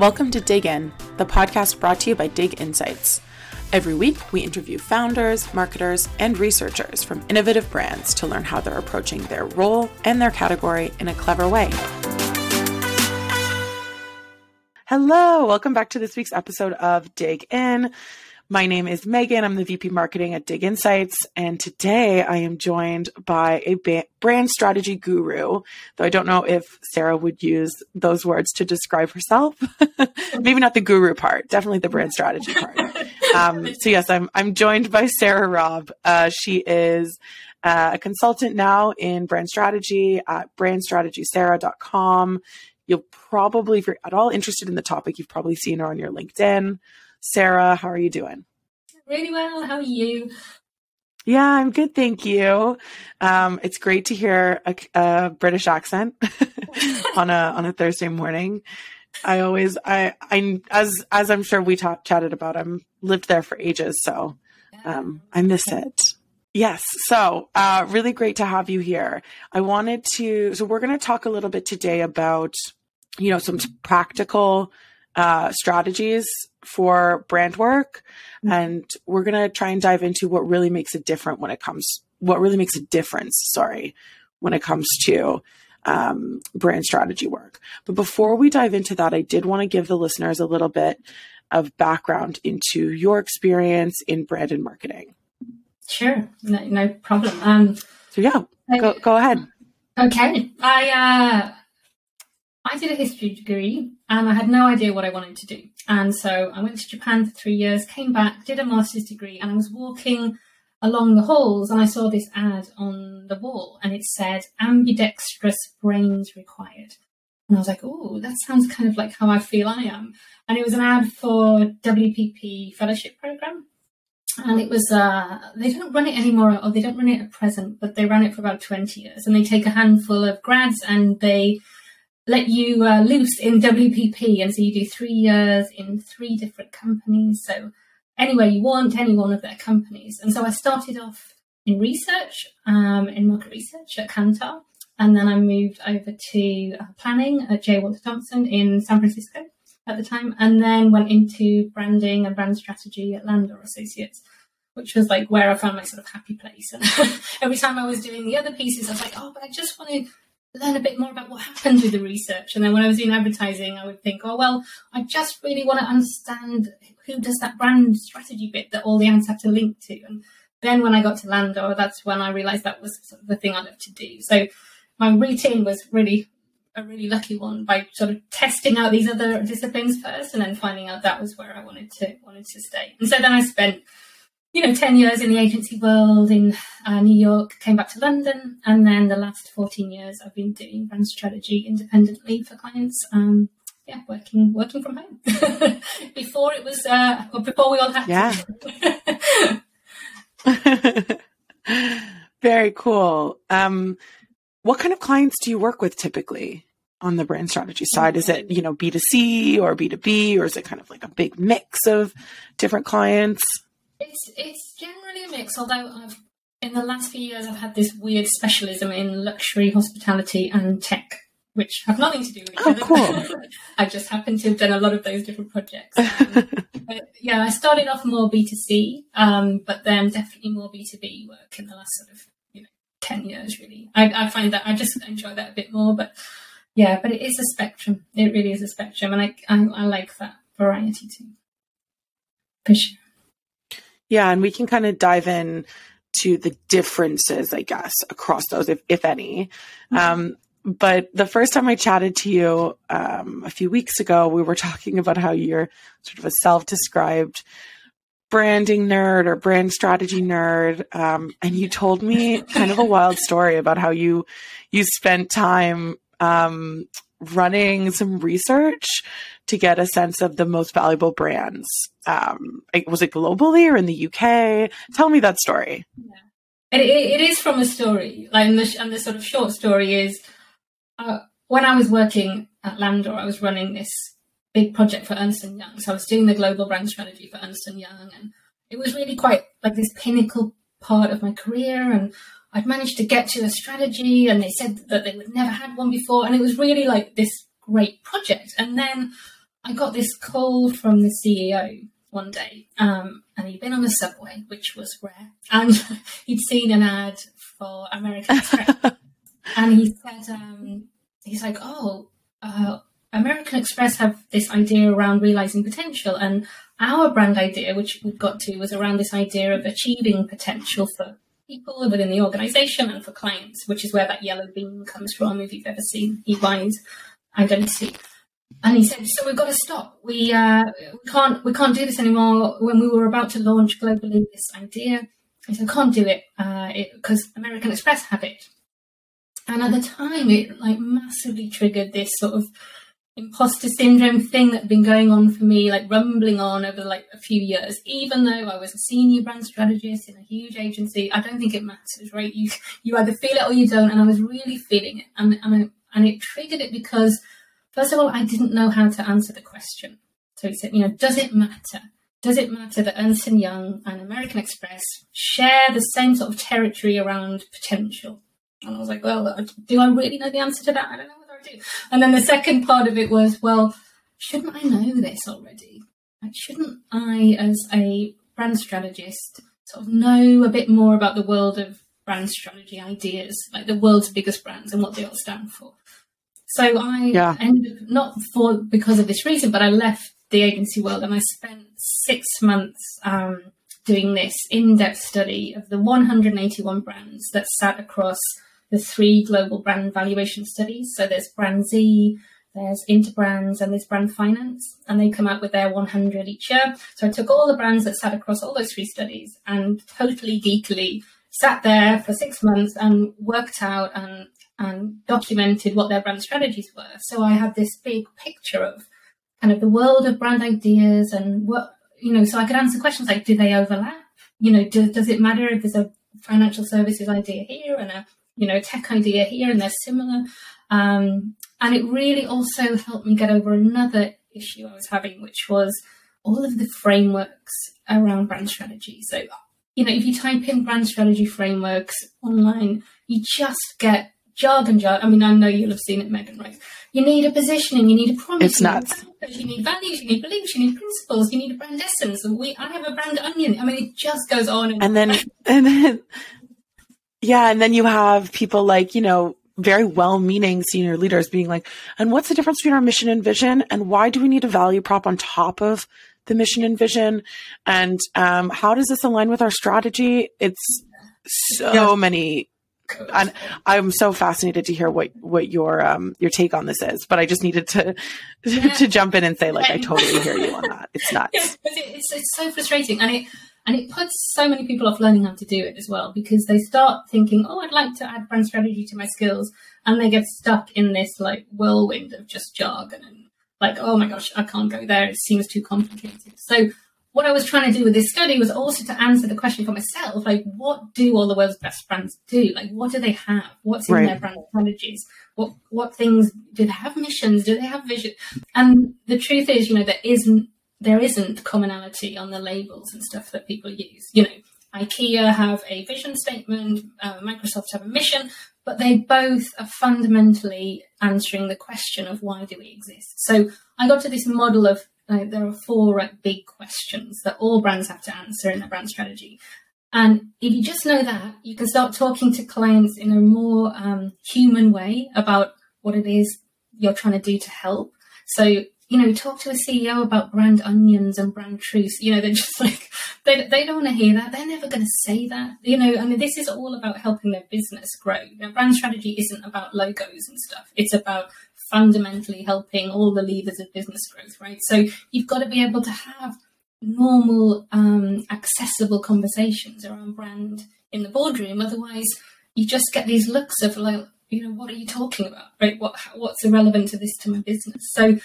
Welcome to Dig In, the podcast brought to you by Dig Insights. Every week, we interview founders, marketers, and researchers from innovative brands to learn how they're approaching their role and their category in a clever way. Hello, welcome back to this week's episode of Dig In. My name is Meagan. I'm the VP Marketing at Dig Insights. And today I am joined by a ba- brand strategy guru, though I don't know if Sarah would use those words to describe herself. Maybe not the guru part, definitely the brand strategy part. Um, so, yes, I'm, I'm joined by Sarah Robb. Uh, she is uh, a consultant now in brand strategy at brandstrategysarah.com. You'll probably, if you're at all interested in the topic, you've probably seen her on your LinkedIn. Sarah, how are you doing? Really well. How are you? Yeah, I'm good, thank you. Um, it's great to hear a, a British accent on a on a Thursday morning. I always, I, I, as as I'm sure we talked chatted about, I'm lived there for ages, so um, I miss it. Yes. So, uh, really great to have you here. I wanted to, so we're going to talk a little bit today about, you know, some practical uh, strategies for brand work. Mm-hmm. And we're going to try and dive into what really makes it different when it comes, what really makes a difference, sorry, when it comes to um, brand strategy work. But before we dive into that, I did want to give the listeners a little bit of background into your experience in brand and marketing. Sure, no, no problem. Um, so yeah, go, go ahead. Okay, I uh, I did a history degree and I had no idea what I wanted to do. And so I went to Japan for three years, came back, did a master's degree, and I was walking along the halls and I saw this ad on the wall and it said ambidextrous brains required. And I was like, oh, that sounds kind of like how I feel I am. And it was an ad for WPP fellowship program. And it was, uh, they don't run it anymore, or they don't run it at present, but they ran it for about 20 years. And they take a handful of grads and they let you uh, loose in WPP. And so you do three years in three different companies. So anywhere you want, any one of their companies. And so I started off in research, um, in market research at Kantar. And then I moved over to uh, planning at J. Walter Thompson in San Francisco at the time. And then went into branding and brand strategy at Landor Associates which was like where I found my sort of happy place. And every time I was doing the other pieces, I was like, oh, but I just want to learn a bit more about what happens with the research. And then when I was in advertising, I would think, oh, well, I just really want to understand who does that brand strategy bit that all the ads have to link to. And then when I got to Landor, that's when I realized that was sort of the thing I love to do. So my routine was really a really lucky one by sort of testing out these other disciplines first and then finding out that was where I wanted to wanted to stay. And so then I spent you know, 10 years in the agency world in uh, New York, came back to London, and then the last 14 years I've been doing brand strategy independently for clients. Um, yeah, working working from home. before it was, uh, before we all had to. yeah. Very cool. Um, what kind of clients do you work with typically on the brand strategy side? Is it, you know, B2C or B2B, or is it kind of like a big mix of different clients? It's it's generally a mix. Although I've in the last few years I've had this weird specialism in luxury hospitality and tech, which have nothing to do with each oh, other. Cool. I just happen to have done a lot of those different projects. Um, but yeah, I started off more B two C, um, but then definitely more B two B work in the last sort of you know ten years. Really, I, I find that I just enjoy that a bit more. But yeah, but it is a spectrum. It really is a spectrum, and I I, I like that variety too. For sure. Yeah, and we can kind of dive in to the differences, I guess, across those, if, if any. Mm-hmm. Um, but the first time I chatted to you um, a few weeks ago, we were talking about how you're sort of a self described branding nerd or brand strategy nerd. Um, and you told me kind of a wild story about how you you spent time um, running some research to get a sense of the most valuable brands. Um, was it globally or in the UK? Tell me that story. Yeah. It, it is from a story, like, and the, and the sort of short story is uh, when I was working at Landor, I was running this big project for Ernst and Young. So I was doing the global brand strategy for Ernst and Young, and it was really quite like this pinnacle part of my career. And I'd managed to get to a strategy, and they said that they would never had one before, and it was really like this great project. And then I got this call from the CEO one day, um, and he'd been on the subway, which was rare, and he'd seen an ad for American Express, and he said, um, he's like, oh, uh, American Express have this idea around realizing potential, and our brand idea, which we got to, was around this idea of achieving potential for people within the organization and for clients, which is where that yellow beam comes from. If you've ever seen EY's identity, and he said, "So we've got to stop. We uh, we can't we can't do this anymore." When we were about to launch globally this idea, he said, "Can't do it because uh, American Express have it." And at the time, it like massively triggered this sort of imposter syndrome thing that had been going on for me, like rumbling on over like a few years. Even though I was a senior brand strategist in a huge agency, I don't think it matters, right? You you either feel it or you don't, and I was really feeling it, and and I, and it triggered it because first of all, I didn't know how to answer the question. So he said, you know, does it matter? Does it matter that Ernst and Young and American Express share the same sort of territory around potential? And I was like, well, do I really know the answer to that? I don't know whether I do. And then the second part of it was, well, shouldn't I know this already? Like, shouldn't I, as a brand strategist, sort of know a bit more about the world of brand strategy ideas, like the world's biggest brands and what they all stand for? So I yeah. ended up, not for because of this reason, but I left the agency world and I spent six months um, doing this in-depth study of the 181 brands that sat across the three global brand valuation studies. So there's Brand Z, there's Interbrands, and there's Brand Finance, and they come out with their 100 each year. So I took all the brands that sat across all those three studies and totally geekily sat there for six months and worked out and and documented what their brand strategies were. So I had this big picture of kind of the world of brand ideas and what you know. So I could answer questions like, do they overlap? You know, do, does it matter if there's a financial services idea here and a you know, tech idea here and they're similar. Um, and it really also helped me get over another issue I was having, which was all of the frameworks around brand strategy. So, you know, if you type in brand strategy frameworks online, you just get jargon, jargon. I mean, I know you'll have seen it, Meagan, right? You need a positioning, you need a promise, it's nuts. You need values, you need beliefs, you need principles, you need a brand essence. And we, I have a brand onion. I mean, it just goes on. And, and then, and then yeah. And then you have people like, you know, very well meaning senior leaders being like, and what's the difference between our mission and vision? And why do we need a value prop on top of the mission and vision? And um, how does this align with our strategy? It's so yeah. many. And I'm so fascinated to hear what, what your um, your take on this is, but I just needed to yeah. to jump in and say like I totally hear you on that. It's nuts. Yeah, it's, it's so frustrating, and it and it puts so many people off learning how to do it as well because they start thinking, oh, I'd like to add brand strategy to my skills. And they get stuck in this like whirlwind of just jargon and like, oh my gosh, I can't go there. It seems too complicated. So what I was trying to do with this study was also to answer the question for myself, like, what do all the world's best brands do? Like, what do they have? What's in right. their brand strategies? What what things do they have missions? Do they have vision? And the truth is, you know, there isn't there isn't commonality on the labels and stuff that people use. You know, IKEA have a vision statement, uh, Microsoft have a mission, but they both are fundamentally answering the question of why do we exist. So I got to this model of uh, there are four big questions that all brands have to answer in their brand strategy. And if you just know that, you can start talking to clients in a more um, human way about what it is you're trying to do to help. So you know, talk to a CEO about brand onions and brand truths. You know, they're just like, they, they don't want to hear that. They're never going to say that. You know, I mean, this is all about helping their business grow. You know, brand strategy isn't about logos and stuff. It's about fundamentally helping all the levers of business growth, right? So you've got to be able to have normal, um, accessible conversations around brand in the boardroom. Otherwise, you just get these looks of like, you know, what are you talking about, right? What what's irrelevant to this to my business? So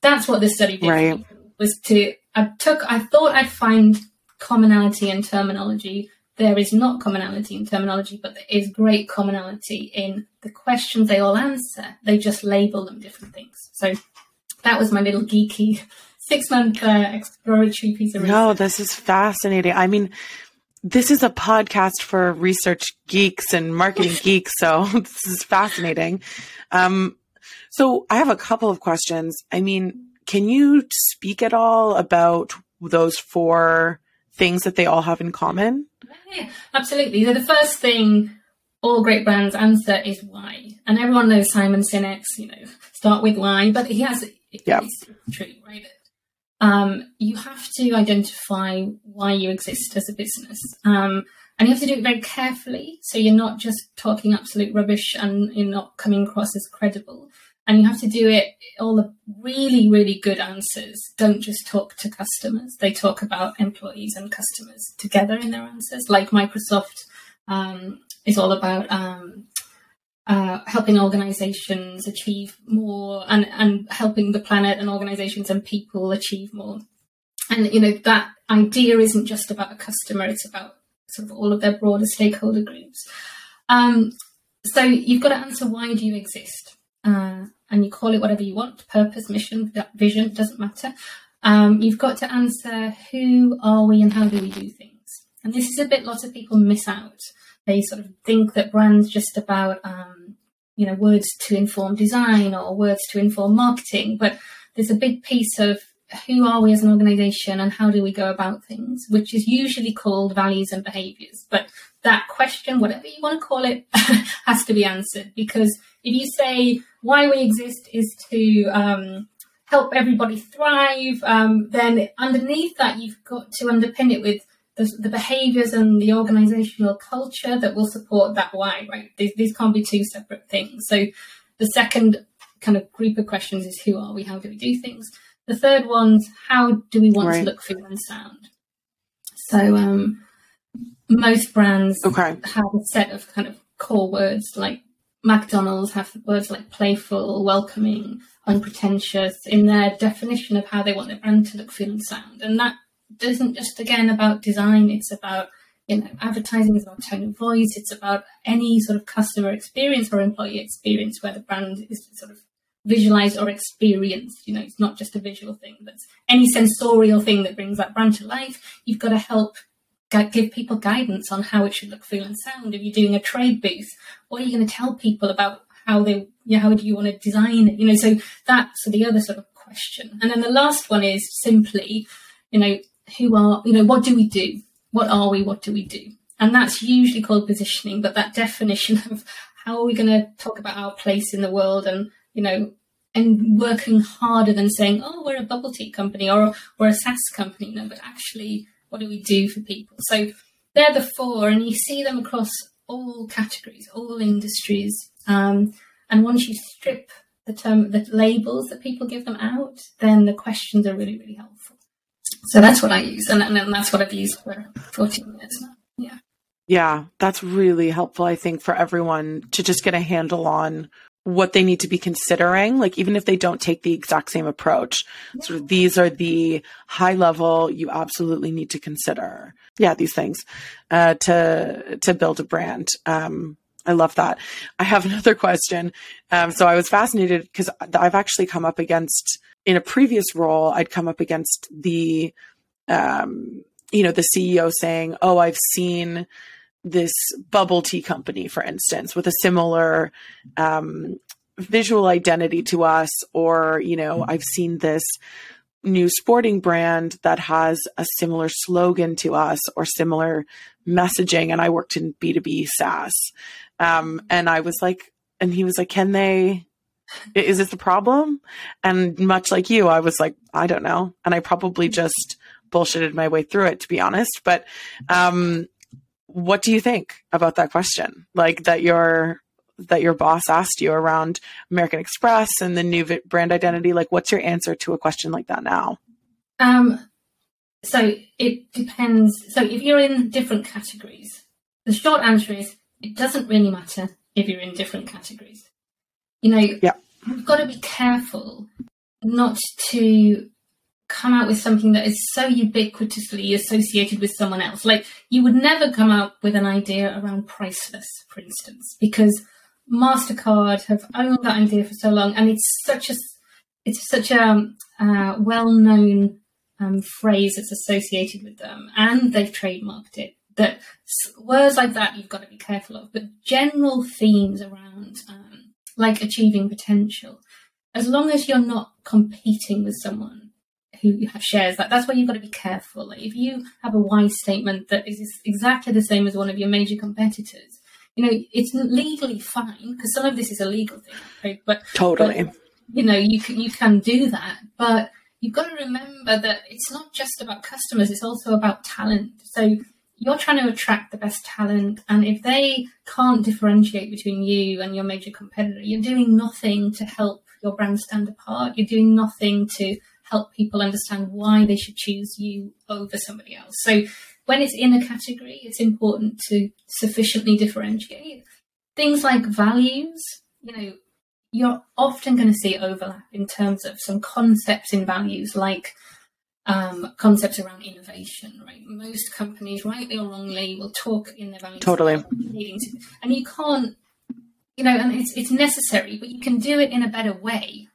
that's what this study did right. was to I took I thought I'd find commonality in terminology. There is not commonality in terminology, but there is great commonality in the questions they all answer. They just label them different things. So that was my little geeky six month uh, exploratory piece of research. No, this is fascinating. I mean, this is a podcast for research geeks and marketing geeks, so this is fascinating. Um, so I have a couple of questions. I mean, can you speak at all about those four things that they all have in common? Yeah, absolutely. So the first thing all great brands answer is why, and everyone knows Simon Sinek's, you know, start with why, but he has yeah. it's true, right? Um, you have to identify why you exist as a business. Um, and you have to do it very carefully. So you're not just talking absolute rubbish and you're not coming across as credible. And you have to do it, all the really, really good answers don't just talk to customers. They talk about employees and customers together in their answers. Like Microsoft um, is all about um, uh, helping organizations achieve more and, and helping the planet and organizations and people achieve more. And, you know, that idea isn't just about a customer, it's about sort of all of their broader stakeholder groups. Um, so you've got to answer why do you exist? Uh, and you call it whatever you want purpose, mission, vision, doesn't matter. Um, you've got to answer who are we and how do we do things. And this is a bit lots of people miss out. They sort of think that brand's just about, um, you know, words to inform design or words to inform marketing, but there's a big piece of who are we as an organization and how do we go about things, which is usually called values and behaviors. But that question, whatever you want to call it, has to be answered because if you say why we exist is to um, help everybody thrive, um, then underneath that you've got to underpin it with the, the, behaviors and the organizational culture that will support that why. Right? These, these can't be two separate things. So the second kind of group of questions is who are we? How do we do things? The third one's how do we want right. to look, feel, and sound? So um, most brands okay. have a set of kind of core words like McDonald's have words like playful, welcoming, unpretentious in their definition of how they want their brand to look, feel, and sound. And that isn't just again about design, it's about you know, advertising is about tone of voice, it's about any sort of customer experience or employee experience where the brand is sort of visualized or experienced. You know, it's not just a visual thing. That's any sensorial thing that brings that brand to life. You've got to help give people guidance on how it should look, feel, and sound. If you're doing a trade booth, what are you going to tell people about how they, yeah, how do you want to design it? You know, so that's the other sort of question. And then the last one is simply, you know, who are, you know, what do we do? What are we? What do we do? And that's usually called positioning, but that definition of how are we going to talk about our place in the world and you know, and working harder than saying, oh, we're a bubble tea company or we're a SaaS company. No, but actually, what do we do for people? So they're the four, and you see them across all categories, all industries. Um, and once you strip the term, the labels that people give them out, then the questions are really, really helpful. So that's what I use, and, and that's what I've used for 14 years now. Yeah. Yeah, that's really helpful, I think, for everyone to just get a handle on what they need to be considering, like even if they don't take the exact same approach. Sort of these are the high level you absolutely need to consider. Yeah, these things uh, to to build a brand. Um, I love that. I have another question. Um, so I was fascinated because I've actually come up against in a previous role. I'd come up against the, um, you know, the CEO saying, "Oh, I've seen." This bubble tea company, for instance, with a similar um, visual identity to us, or, you know, I've seen this new sporting brand that has a similar slogan to us or similar messaging. And I worked in B2B SaaS. Um, and I was like, and he was like, can they, is this a problem? And much like you, I was like, I don't know. And I probably just bullshitted my way through it, to be honest. But, um, what do you think about that question? Like that your that your boss asked you around American Express and the new brand identity. Like, what's your answer to a question like that now? Um, so it depends. So if you're in different categories, the short answer is it doesn't really matter if you're in different categories. You know, yeah. you've got to be careful not to come out with something that is so ubiquitously associated with someone else. Like you would never come out with an idea around priceless, for instance, because Mastercard have owned that idea for so long, and it's such a it's such a uh, well-known um, phrase that's associated with them, and they've trademarked it. That words like that you've got to be careful of, but general themes around um, like achieving potential as long as you're not competing with someone who shares that, that's why you've got to be careful. Like if you have a why statement that is exactly the same as one of your major competitors, you know, it's legally fine because some of this is a legal thing, right? But totally, but, you know, you can, you can do that, but you've got to remember that it's not just about customers; it's also about talent. So you're trying to attract the best talent, and if they can't differentiate between you and your major competitor, you're doing nothing to help your brand stand apart. You're doing nothing to help people understand why they should choose you over somebody else. So when it's in a category, it's important to sufficiently differentiate. Things like values, you know, you're often going to see overlap in terms of some concepts in values like um, concepts around innovation, right? Most companies, rightly or wrongly, will talk in their values. Totally. And you can't, you know, and it's, it's necessary, but you can do it in a better way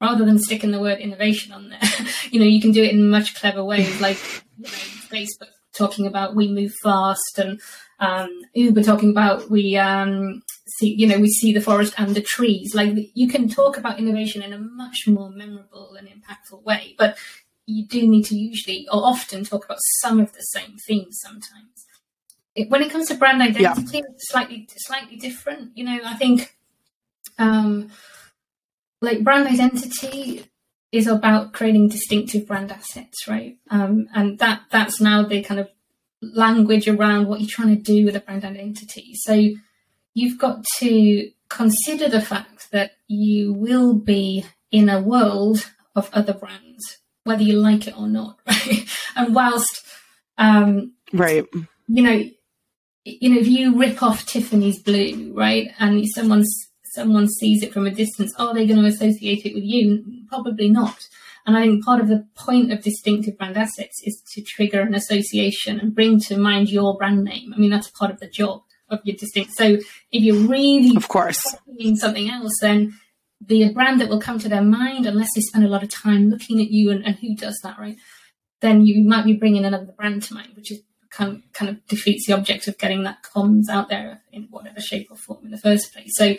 rather than sticking the word innovation on there. you know, you can do it in much clever ways, like you know, Facebook talking about we move fast and um, Uber talking about we um, see, you know, we see the forest and the trees. Like you can talk about innovation in a much more memorable and impactful way, but you do need to usually or often talk about some of the same themes sometimes. It, when it comes to brand identity, yeah. it's slightly slightly different. You know, I think um, like brand identity is about creating distinctive brand assets, right? Um, and that that's now the kind of language around what you're trying to do with a brand identity. So you've got to consider the fact that you will be in a world of other brands, whether you like it or not, right? And whilst, um, right, you know, you know, if you rip off Tiffany's blue, right, and someone's someone sees it from a distance, oh, are they going to associate it with you? Probably not. And I think part of the point of distinctive brand assets is to trigger an association and bring to mind your brand name. I mean, that's part of the job of your distinct. So if you're really of course doing something else, then the brand that will come to their mind, unless they spend a lot of time looking at you and, and who does that, right? Then you might be bringing another brand to mind, which is kind of, kind of defeats the object of getting that comms out there in whatever shape or form in the first place. So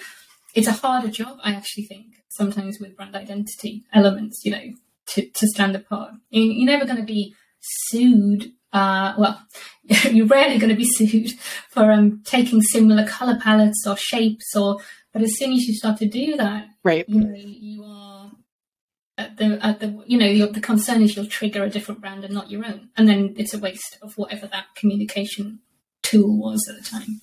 it's a harder job, I actually think, sometimes with brand identity elements, you know, to, to stand apart. You're never going to be sued. Uh, well, you're rarely going to be sued for um, taking similar color palettes or shapes, or but as soon as you start to do that, right, you know, you are at the at the you know the concern is you'll trigger a different brand and not your own, and then it's a waste of whatever that communication tool was at the time.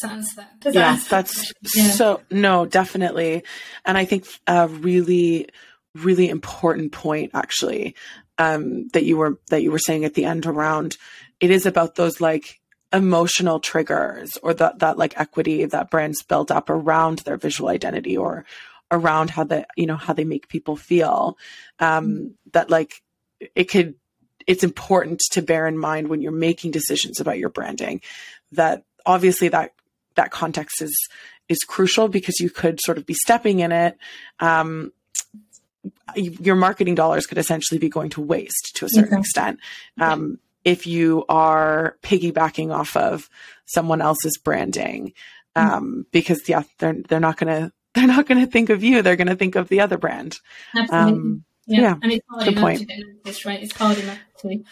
Sounds that. Does yeah, that that's yeah. so no, definitely, and I think a really, really important point actually um, that you were that you were saying at the end around it is about those like emotional triggers or that that like equity that brands build up around their visual identity or around how the you know how they make people feel um mm-hmm. that like it could it's important to bear in mind when you're making decisions about your branding that obviously that that context is is crucial because you could sort of be stepping in it. Um, your marketing dollars could essentially be going to waste to a certain okay. extent um, if you are piggybacking off of someone else's branding, mm-hmm. um, mm-hmm. because yeah, they're they're not gonna they're not gonna think of you. They're gonna think of the other brand. Absolutely. Um, yeah. yeah. and it's hard Good enough point. to notice, right? It's hard enough to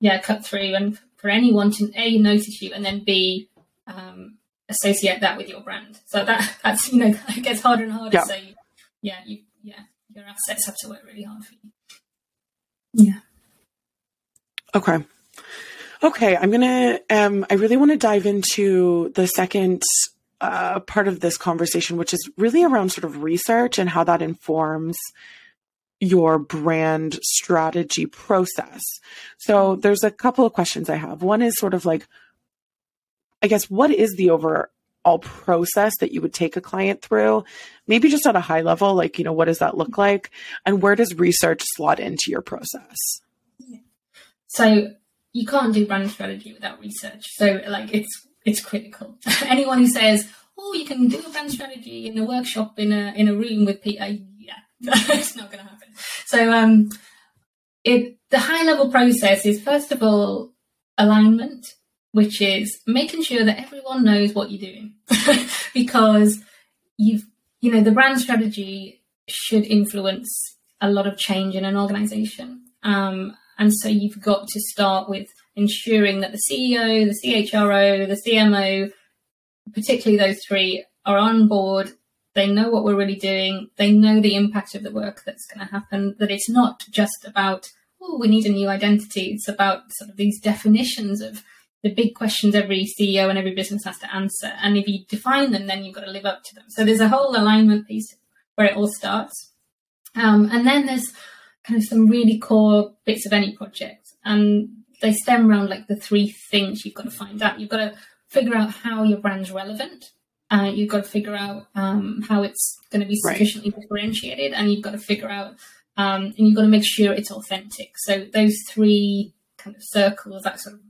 yeah cut through and for anyone to a notice you and then b um, associate that with your brand. So that that's you know it gets harder and harder. Yeah. So you, yeah, you yeah your assets have to work really hard for you. Yeah. Okay. Okay, I'm gonna. Um, I really want to dive into the second uh, part of this conversation, which is really around sort of research and how that informs your brand strategy process. So there's a couple of questions I have. One is sort of like, I guess, what is the overall process that you would take a client through? Maybe just at a high level, like, you know, what does that look like? And where does research slot into your process? So you can't do brand strategy without research. So like it's it's critical. Anyone who says, "Oh, you can do a brand strategy in a workshop in a in a room with Peter," yeah, it's not going to happen. So um, it the high level process is first of all alignment which is making sure that everyone knows what you're doing because you've you know the brand strategy should influence a lot of change in an organization. Um, and so you've got to start with ensuring that the CEO, the CHRO, the CMO, particularly those three, are on board. They know what we're really doing. They know the impact of the work that's going to happen. That it's not just about, oh, we need a new identity. It's about sort of these definitions of the big questions every CEO and every business has to answer. And if you define them, then you've got to live up to them. So there's a whole alignment piece where it all starts. Um, and then there's kind of some really core bits of any project. And they stem around like the three things you've got to find out. You've got to figure out how your brand's relevant. Uh, you've got to figure out um, how it's going to be sufficiently right. differentiated, and you've got to figure out, um, and you've got to make sure it's authentic. So those three kind of circles, that sort of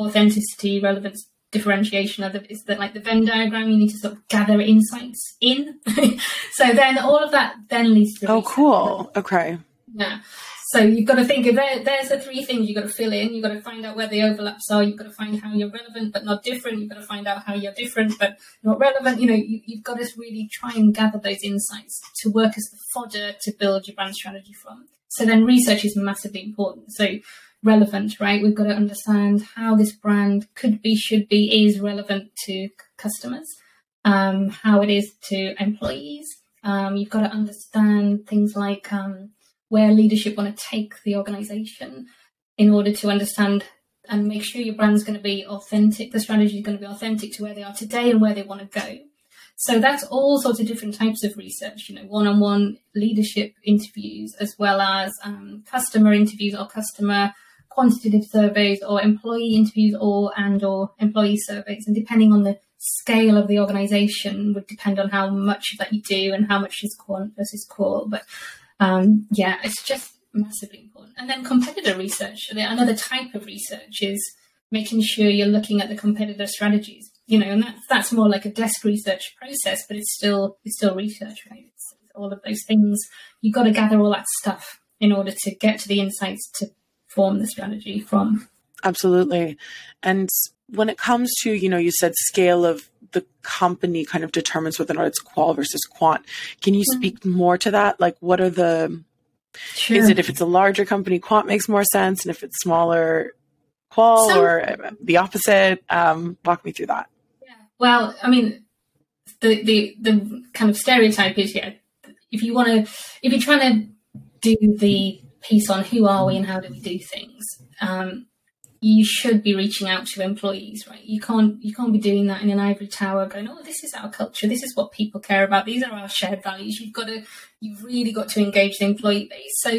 authenticity, relevance, differentiation of the, is that like the Venn diagram. You need to sort of gather insights in. so then all of that then leads to. Oh, cool. Okay. Yeah. So you've got to think of there, there's the three things you've got to fill in. You've got to find out where the overlaps are. You've got to find how you're relevant but not different. You've got to find out how you're different but not relevant. You know, you, you've got to really try and gather those insights to work as the fodder to build your brand strategy from. So then research is massively important. So relevant, right? We've got to understand how this brand could be, should be, is relevant to customers, um, how it is to employees. Um, you've got to understand things like um, where leadership want to take the organization in order to understand and make sure your brand's going to be authentic. The strategy is going to be authentic to where they are today and where they want to go. So that's all sorts of different types of research, you know, one-on-one leadership interviews, as well as um, customer interviews or customer quantitative surveys or employee interviews or and or employee surveys. And depending on the scale of the organization would depend on how much of that you do and how much is quant versus qual. But um, yeah it's just massively important. And then competitor research. Another type of research is making sure you're looking at the competitor strategies you know and that's that's more like a desk research process but it's still it's still research right? It's all of those things. You've got to gather all that stuff in order to get to the insights to form the strategy from. Absolutely. And when it comes to, you know, you said scale of the company kind of determines whether or not it's qual versus quant. Can you mm-hmm. speak more to that? Like, what are the, sure. is it if it's a larger company, quant makes more sense? And if it's smaller, qual so, or the opposite? Um, walk me through that. Yeah. Well, I mean, the, the, the kind of stereotype is, yeah, if you want to, if you're trying to do the piece on who are we and how do we do things, um, you should be reaching out to employees, right? You can't you can't be doing that in an ivory tower, going, "Oh, this is our culture. This is what people care about. These are our shared values." You've got to you've really got to engage the employee base. So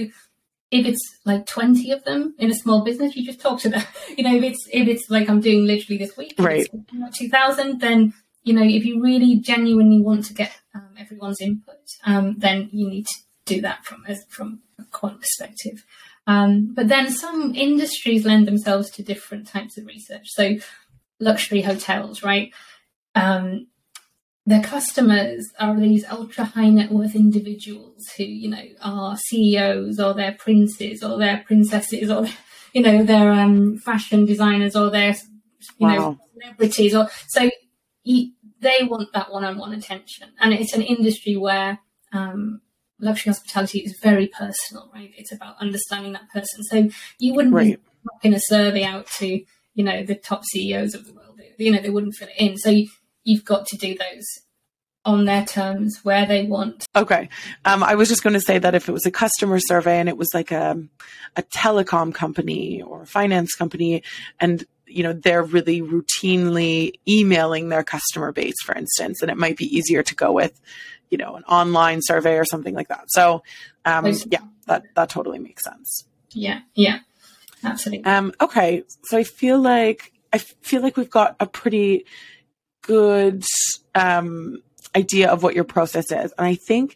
if it's like 20 of them in a small business, you just talk to them. You know, if it's if it's like I'm doing literally this week, right? 2000, then you know, if you really genuinely want to get um, everyone's input, um, then you need to do that from as from a quant perspective. Um, but then some industries lend themselves to different types of research. So luxury hotels, right? Um, their customers are these ultra high net worth individuals who, you know, are CEOs or they're princes or they're princesses or, you know, they're um, fashion designers or they're, you wow. know, celebrities or so they want that one on one attention. And it's an industry where um, luxury hospitality is very personal, right? It's about understanding that person. So you wouldn't right. be knocking a survey out to, you know, the top CEOs of the world. You know, they wouldn't fit it in. So you, you've got to do those on their terms where they want. Okay. Um, I was just going to say that if it was a customer survey and it was like a, a telecom company or a finance company and you know they're really routinely emailing their customer base for instance and it might be easier to go with you know an online survey or something like that. So um, yeah that that totally makes sense. Yeah yeah absolutely. Um, okay so i feel like i feel like we've got a pretty good um, idea of what your process is. And i think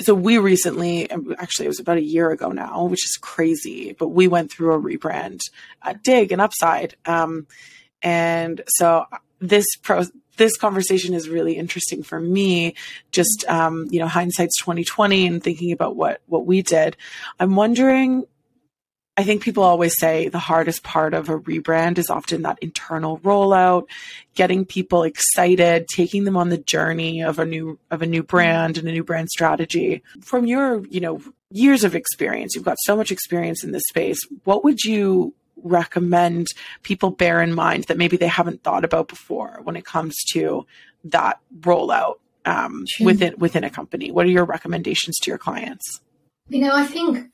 so we recently actually it was about a year ago now which is crazy but we went through a rebrand at dig and Upsiide um, and so this pro this conversation is really interesting for me. Just um, you know, hindsight's twenty twenty, and thinking about what what we did. I'm wondering I think people always say the hardest part of a rebrand is often that internal rollout, getting people excited, taking them on the journey of a new of a new brand and a new brand strategy. From your, you know, years of experience, you've got so much experience in this space. What would you recommend people bear in mind that maybe they haven't thought about before when it comes to that rollout um, within within a company? What are your recommendations to your clients? You know, I think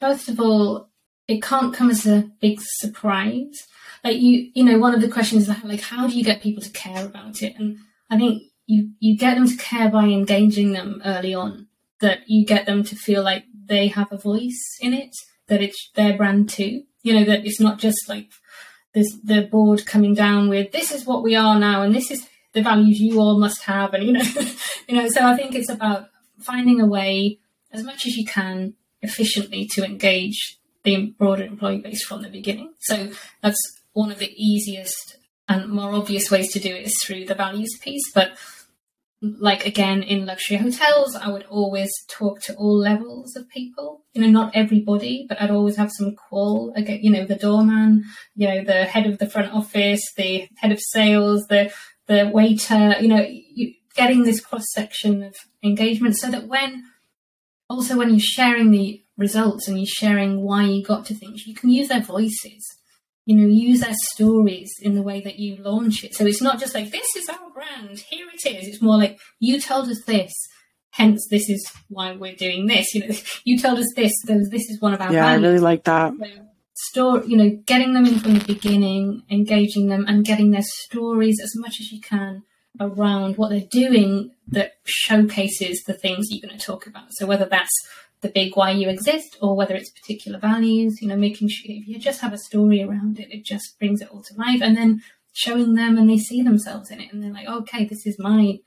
first of all, it can't come as a big surprise. Like you, you know, one of the questions is like, how do you get people to care about it? And I think you you get them to care by engaging them early on. That you get them to feel like they have a voice in it, that it's their brand too. You know, that it's not just like this the board coming down with this is what we are now and this is the values you all must have and you know you know so I think it's about finding a way as much as you can efficiently to engage the broader employee base from the beginning. So that's one of the easiest and more obvious ways to do it is through the values piece. But like again in luxury hotels, I would always talk to all levels of people. You know, not everybody, but I'd always have some call Again, you know, the doorman, you know, the head of the front office, the head of sales, the the waiter. You know, you, getting this cross section of engagement so that when also when you're sharing the results and you're sharing why you got to things, you can use their voices. You know, use their stories in the way that you launch it. So it's not just like, this is our brand, here it is. It's more like, you told us this, hence this is why we're doing this. You know, you told us this, so this is one of our Yeah, values. I really like that. So, store, you know, getting them in from the beginning, engaging them and getting their stories as much as you can around what they're doing that showcases the things you're going to talk about. So whether that's the big why you exist or whether it's particular values, you know, making sure if you just have a story around it, it just brings it all to life and then showing them and they see themselves in it and they're like, okay, this is my,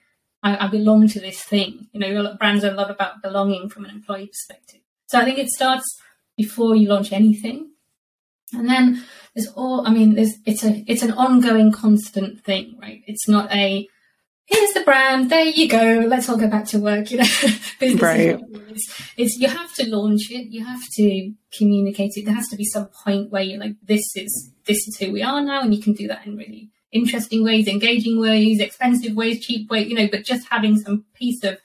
I, I belong to this thing. You know, brands are a lot about belonging from an employee perspective. So I think it starts before you launch anything. And then there's all, I mean, there's, it's a, it's an ongoing constant thing, right? It's not a, here's the brand, there you go, let's all go back to work, you know. Business right. Is, is you have to launch it, you have to communicate it. There has to be some point where you're like, this is this is who we are now, and you can do that in really interesting ways, engaging ways, expensive ways, cheap ways, you know, but just having some piece of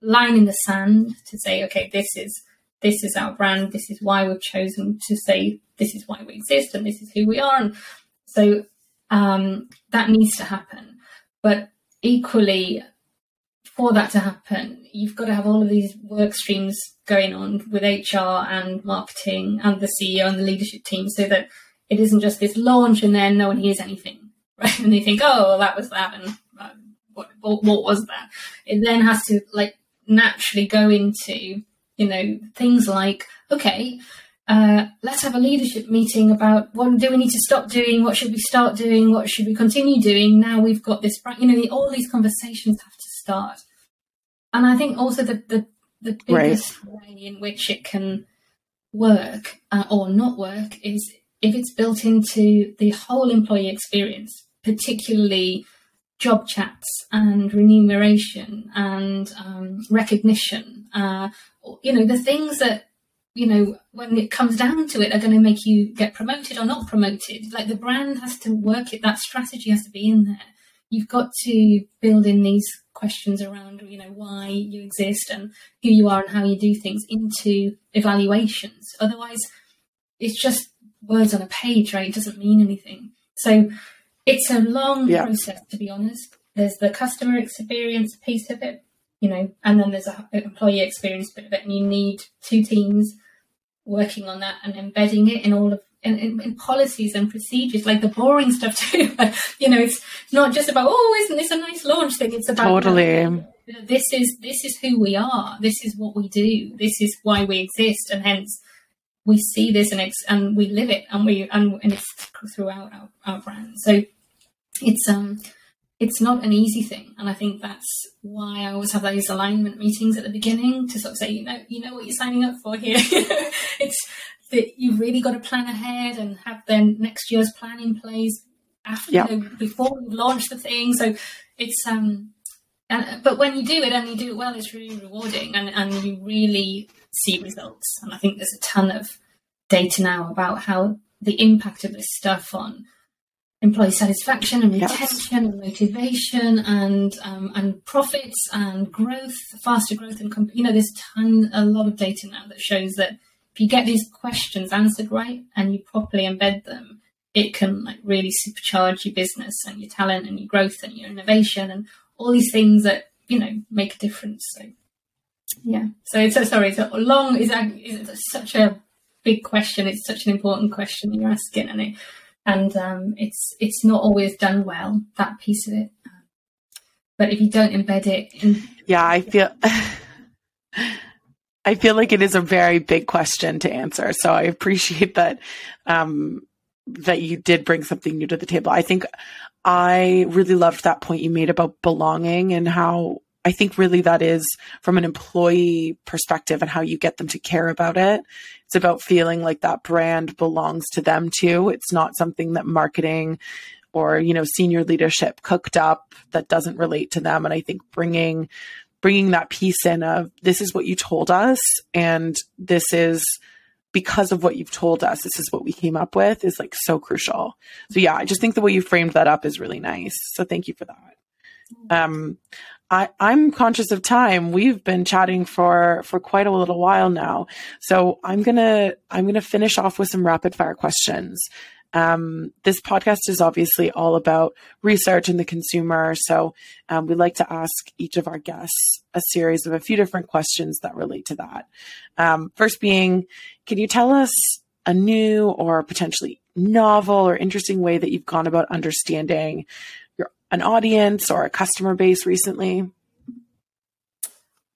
line in the sand to say, okay, this is this is our brand, this is why we've chosen to say this is why we exist and this is who we are. And so um, that needs to happen. But equally, for that to happen, you've got to have all of these work streams going on with HR and marketing and the CEO and the leadership team so that it isn't just this launch and then no one hears anything, right? And they think, oh, well, that was that, and uh, what, what, what was that? It then has to like naturally go into, you know, things like, okay, uh, let's have a leadership meeting about what do we need to stop doing, what should we start doing, what should we continue doing. Now we've got this, you know, all these conversations have to start. And I think also the the, the biggest right. way in which it can work uh, or not work is if it's built into the whole employee experience, particularly job chats and remuneration and um, recognition. Uh, you know, the things that you know, when it comes down to it, are going to make you get promoted or not promoted. Like the brand has to work it, that strategy has to be in there. You've got to build in these questions around, you know, why you exist and who you are and how you do things into evaluations. Otherwise, it's just words on a page, right? It doesn't mean anything. So it's a long yeah. process, to be honest. There's the customer experience piece of it, you know, and then there's an employee experience bit of it, and you need two teams working on that and embedding it in all of in, in, in, policies and procedures, like the boring stuff too. But you know, it's not just about oh, isn't this a nice launch thing? It's about totally. You know, this is this is who we are. This is what we do. This is why we exist, and hence we see this and ex- and we live it, and we and, and it's throughout our, our brand. So it's um it's not an easy thing, and I think that's why I always have those alignment meetings at the beginning to sort of say, you know, you know what you're signing up for here. it's that you've really got to plan ahead and have then next year's plan in place after yep. you know, before you launch the thing. So it's um, and, but when you do it and you do it well, it's really rewarding, and and you really see results. And I think there's a ton of data now about how the impact of this stuff on employee satisfaction and retention yes. and motivation and um, and profits and growth, faster growth and comp- you know there's ton a lot of data now that shows that if you get these questions answered right and you properly embed them, it can like really supercharge your business and your talent and your growth and your innovation and all these things that you know make a difference. So yeah, so it's a, sorry, it's a long is such a big question. It's such an important question you're asking, and it and um, it's it's not always done well that piece of it. But if you don't embed it, in- yeah, I feel. I feel like it is a very big question to answer. So I appreciate that um, that you did bring something new to the table. I think I really loved that point you made about belonging and how I think really that is from an employee perspective and how you get them to care about it. It's about feeling like that brand belongs to them too. It's not something that marketing or, you know, senior leadership cooked up that doesn't relate to them. And I think bringing, bringing that piece in of this is what you told us and this is because of what you've told us, this is what we came up with is like so crucial. So yeah, I just think the way you framed that up is really nice. So thank you for that. Um, I, I'm conscious of time. We've been chatting for for quite a little while now, so I'm gonna I'm gonna finish off with some rapid fire questions. Um, this podcast is obviously all about research and the consumer, so um, we like to ask each of our guests a series of a few different questions that relate to that. Um, first, being, can you tell us a new or potentially novel or interesting way that you've gone about understanding an audience or a customer base recently?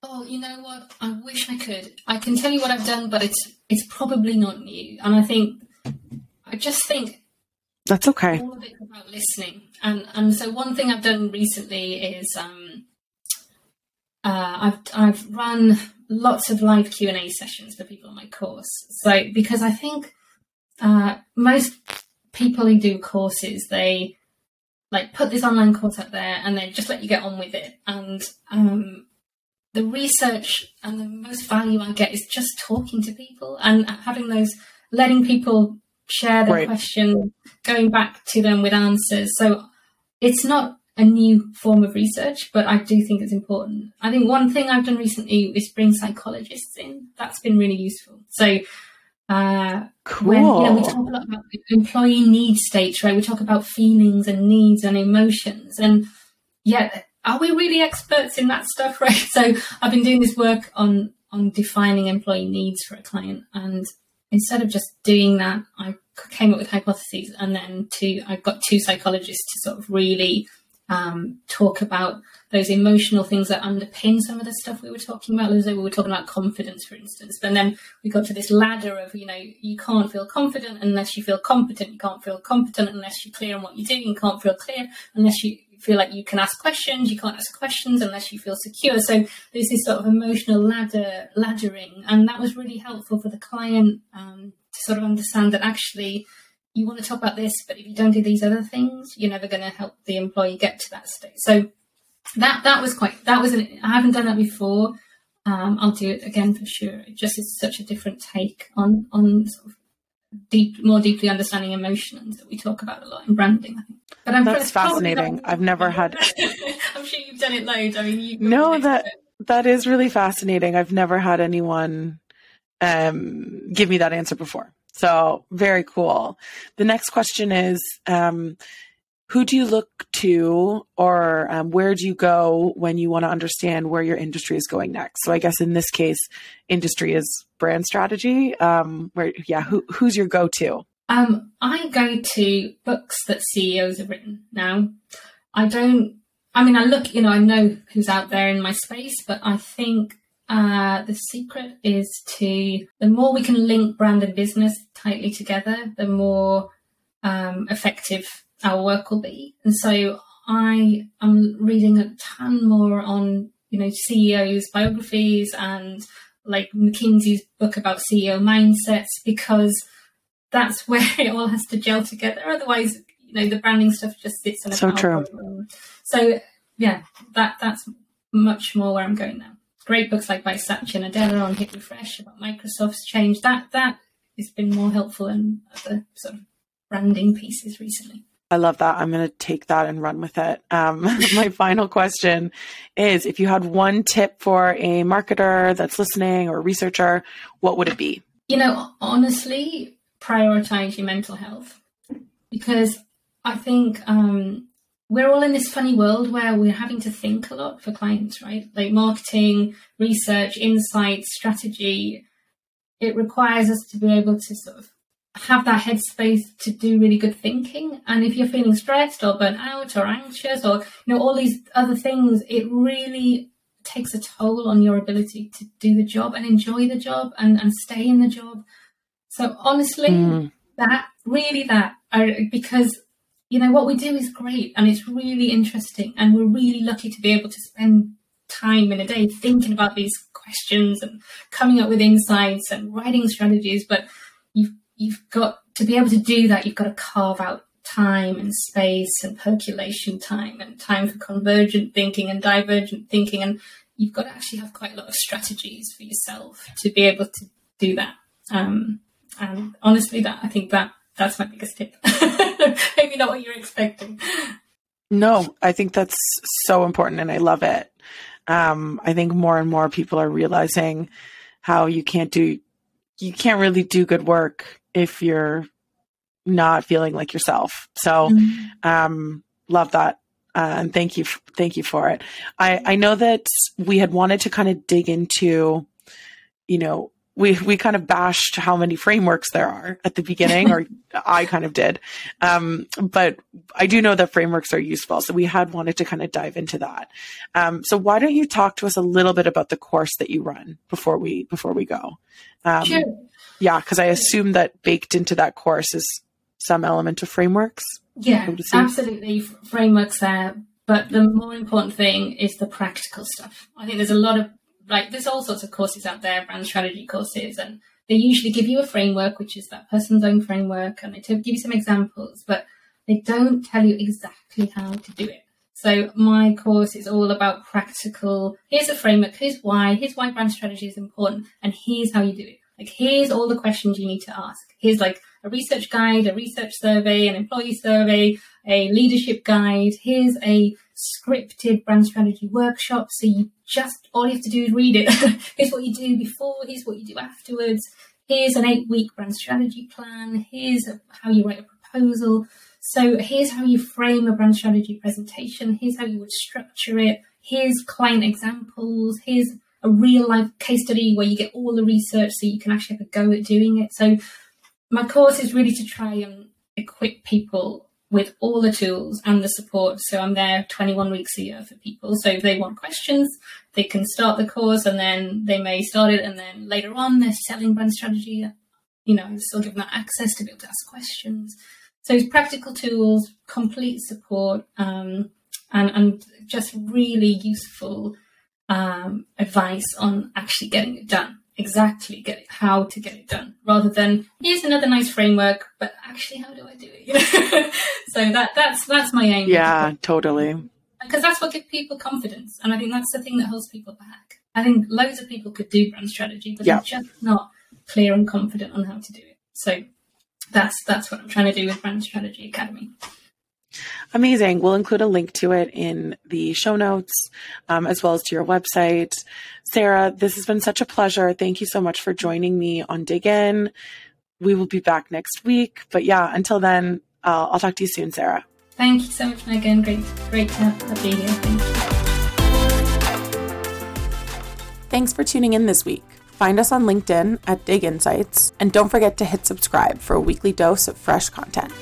Oh, you know what? I wish I could. I can tell you what I've done, but it's it's probably not new. And I think I just think that's okay. All of it about listening, and and so one thing I've done recently is um, uh, I've I've run lots of live Q and A sessions for people on my course. So because I think uh, most people who do courses they like put this online course out there and then just let you get on with it. And um, the research and the most value I get is just talking to people and having those, letting people share their right. question, going back to them with answers. So it's not a new form of research, but I do think it's important. I think one thing I've done recently is bring psychologists in. That's been really useful. So uh, cool. When, you know, we talk a lot about employee need states, right? We talk about feelings and needs and emotions. And yeah, are we really experts in that stuff, right? So I've been doing this work on on defining employee needs for a client, and instead of just doing that, I came up with hypotheses, and then two, I got two psychologists to sort of really um, talk about those emotional things that underpin some of the stuff we were talking about. we were talking about confidence, for instance, but then we got to this ladder of, you know, you can't feel confident unless you feel competent. You can't feel competent unless you're clear on what you do. You can't feel clear unless you feel like you can ask questions. You can't ask questions unless you feel secure. So there's this sort of emotional ladder, laddering, and that was really helpful for the client um, to sort of understand that actually you want to talk about this, but if you don't do these other things, you're never going to help the employee get to that state. So that that was quite that was an, I haven't done that before. Um, I'll do it again for sure. It just is such a different take on on sort of deep, more deeply understanding emotions that we talk about a lot in branding. I think. But I'm that's fascinating. I've never had. I'm sure you've done it loads. I mean, you no that that is really fascinating. I've never had anyone um, give me that answer before. So very cool. The next question is, um, who do you look to or um, where do you go when you want to understand where your industry is going next? So i guess in this case industry is brand strategy um, where yeah who, who's your go-to? Um, i go to books that ceos have written. Now i don't i mean i look you know i know who's out there in my space but i think uh, the secret is to the more we can link brand and business tightly together the more um, effective our work will be. And so I am reading a ton more on, you know, CEOs biographies and like McKinsey's book about CEO mindsets because that's where it all has to gel together. Otherwise, you know, the branding stuff just sits in a so true. Room. So yeah, that that's much more where I'm going now. Great books like by Satya Nadella on Hit Refresh about Microsoft's change. That that it's been more helpful than other sort of branding pieces recently. I love that. I'm going to take that and run with it. Um, my final question is if you had one tip for a marketer that's listening or a researcher, what would it be? You know, honestly, prioritize your mental health because I think um, we're all in this funny world where we're having to think a lot for clients, right? Like marketing, research, insights, strategy. It requires us to be able to sort of have that headspace to do really good thinking. And if you're feeling stressed or burnt out or anxious or you know all these other things, it really takes a toll on your ability to do the job and enjoy the job and, and stay in the job. So honestly, mm. that really that because you know what we do is great and it's really interesting and we're really lucky to be able to spend time in a day thinking about these questions and coming up with insights and writing strategies but you've you've got to be able to do that, you've got to carve out time and space and percolation time and time for convergent thinking and divergent thinking. And you've got to actually have quite a lot of strategies for yourself to be able to do that. Um, and honestly, that I think that that's my biggest tip. Maybe not what you're expecting. No, I think that's so important and I love it. Um, I think more and more people are realizing how you can't do you can't really do good work if you're not feeling like yourself. So, mm-hmm. um, love that. Uh, and thank you, thank you for it. I, I know that we had wanted to kind of dig into, you know, we, we kind of bashed how many frameworks there are at the beginning, or I kind of did. Um, but I do know that frameworks are useful. So we had wanted to kind of dive into that. Um, so why don't you talk to us a little bit about the course that you run before we, before we go? Um, sure. Yeah, because I assume that baked into that course is some element of frameworks. Yeah, absolutely. Frameworks there. But the more important thing is the practical stuff. I think there's a lot of, like, there's all sorts of courses out there, brand strategy courses, and they usually give you a framework, which is that person's own framework, and they give you some examples, but they don't tell you exactly how to do it. So my course is all about practical. Here's a framework. Here's why. Here's why brand strategy is important, and here's how you do it. Like, here's all the questions you need to ask. Here's like a research guide, a research survey, an employee survey, a leadership guide. Here's a scripted brand strategy workshop. So you just, all you have to do is read it. here's what you do before, here's what you do afterwards. Here's an eight week brand strategy plan. Here's how you write a proposal. So here's how you frame a brand strategy presentation. Here's how you would structure it. Here's client examples. Here's a real life case study where you get all the research so you can actually have a go at doing it. So my course is really to try and equip people with all the tools and the support. So I'm there 21 weeks a year for people. So if they want questions, they can start the course and then they may start it and then later on they're selling brand strategy. You know, still give them that access to be able to ask questions. So it's practical tools, complete support, um, and, and just really useful um, advice on actually getting it done, exactly get it, how to get it done, rather than here's another nice framework, but actually how do I do it? so that that's that's my aim. Yeah, totally. Because that's what gives people confidence, and I think that's the thing that holds people back. I think loads of people could do brand strategy, but yeah. they're just not clear and confident on how to do it. So that's that's what I'm trying to do with Brand Strategy Academy. Amazing. We'll include a link to it in the show notes, um, as well as to your website. Sarah, this has been such a pleasure. Thank you so much for joining me on Dig In. We will be back next week. But yeah, until then, uh, I'll talk to you soon, Sarah. Thank you so much, Meagan. Great, great to have you here. Thank you. Thanks for tuning in this week. Find us on LinkedIn at Dig Insights, and don't forget to hit subscribe for a weekly dose of fresh content.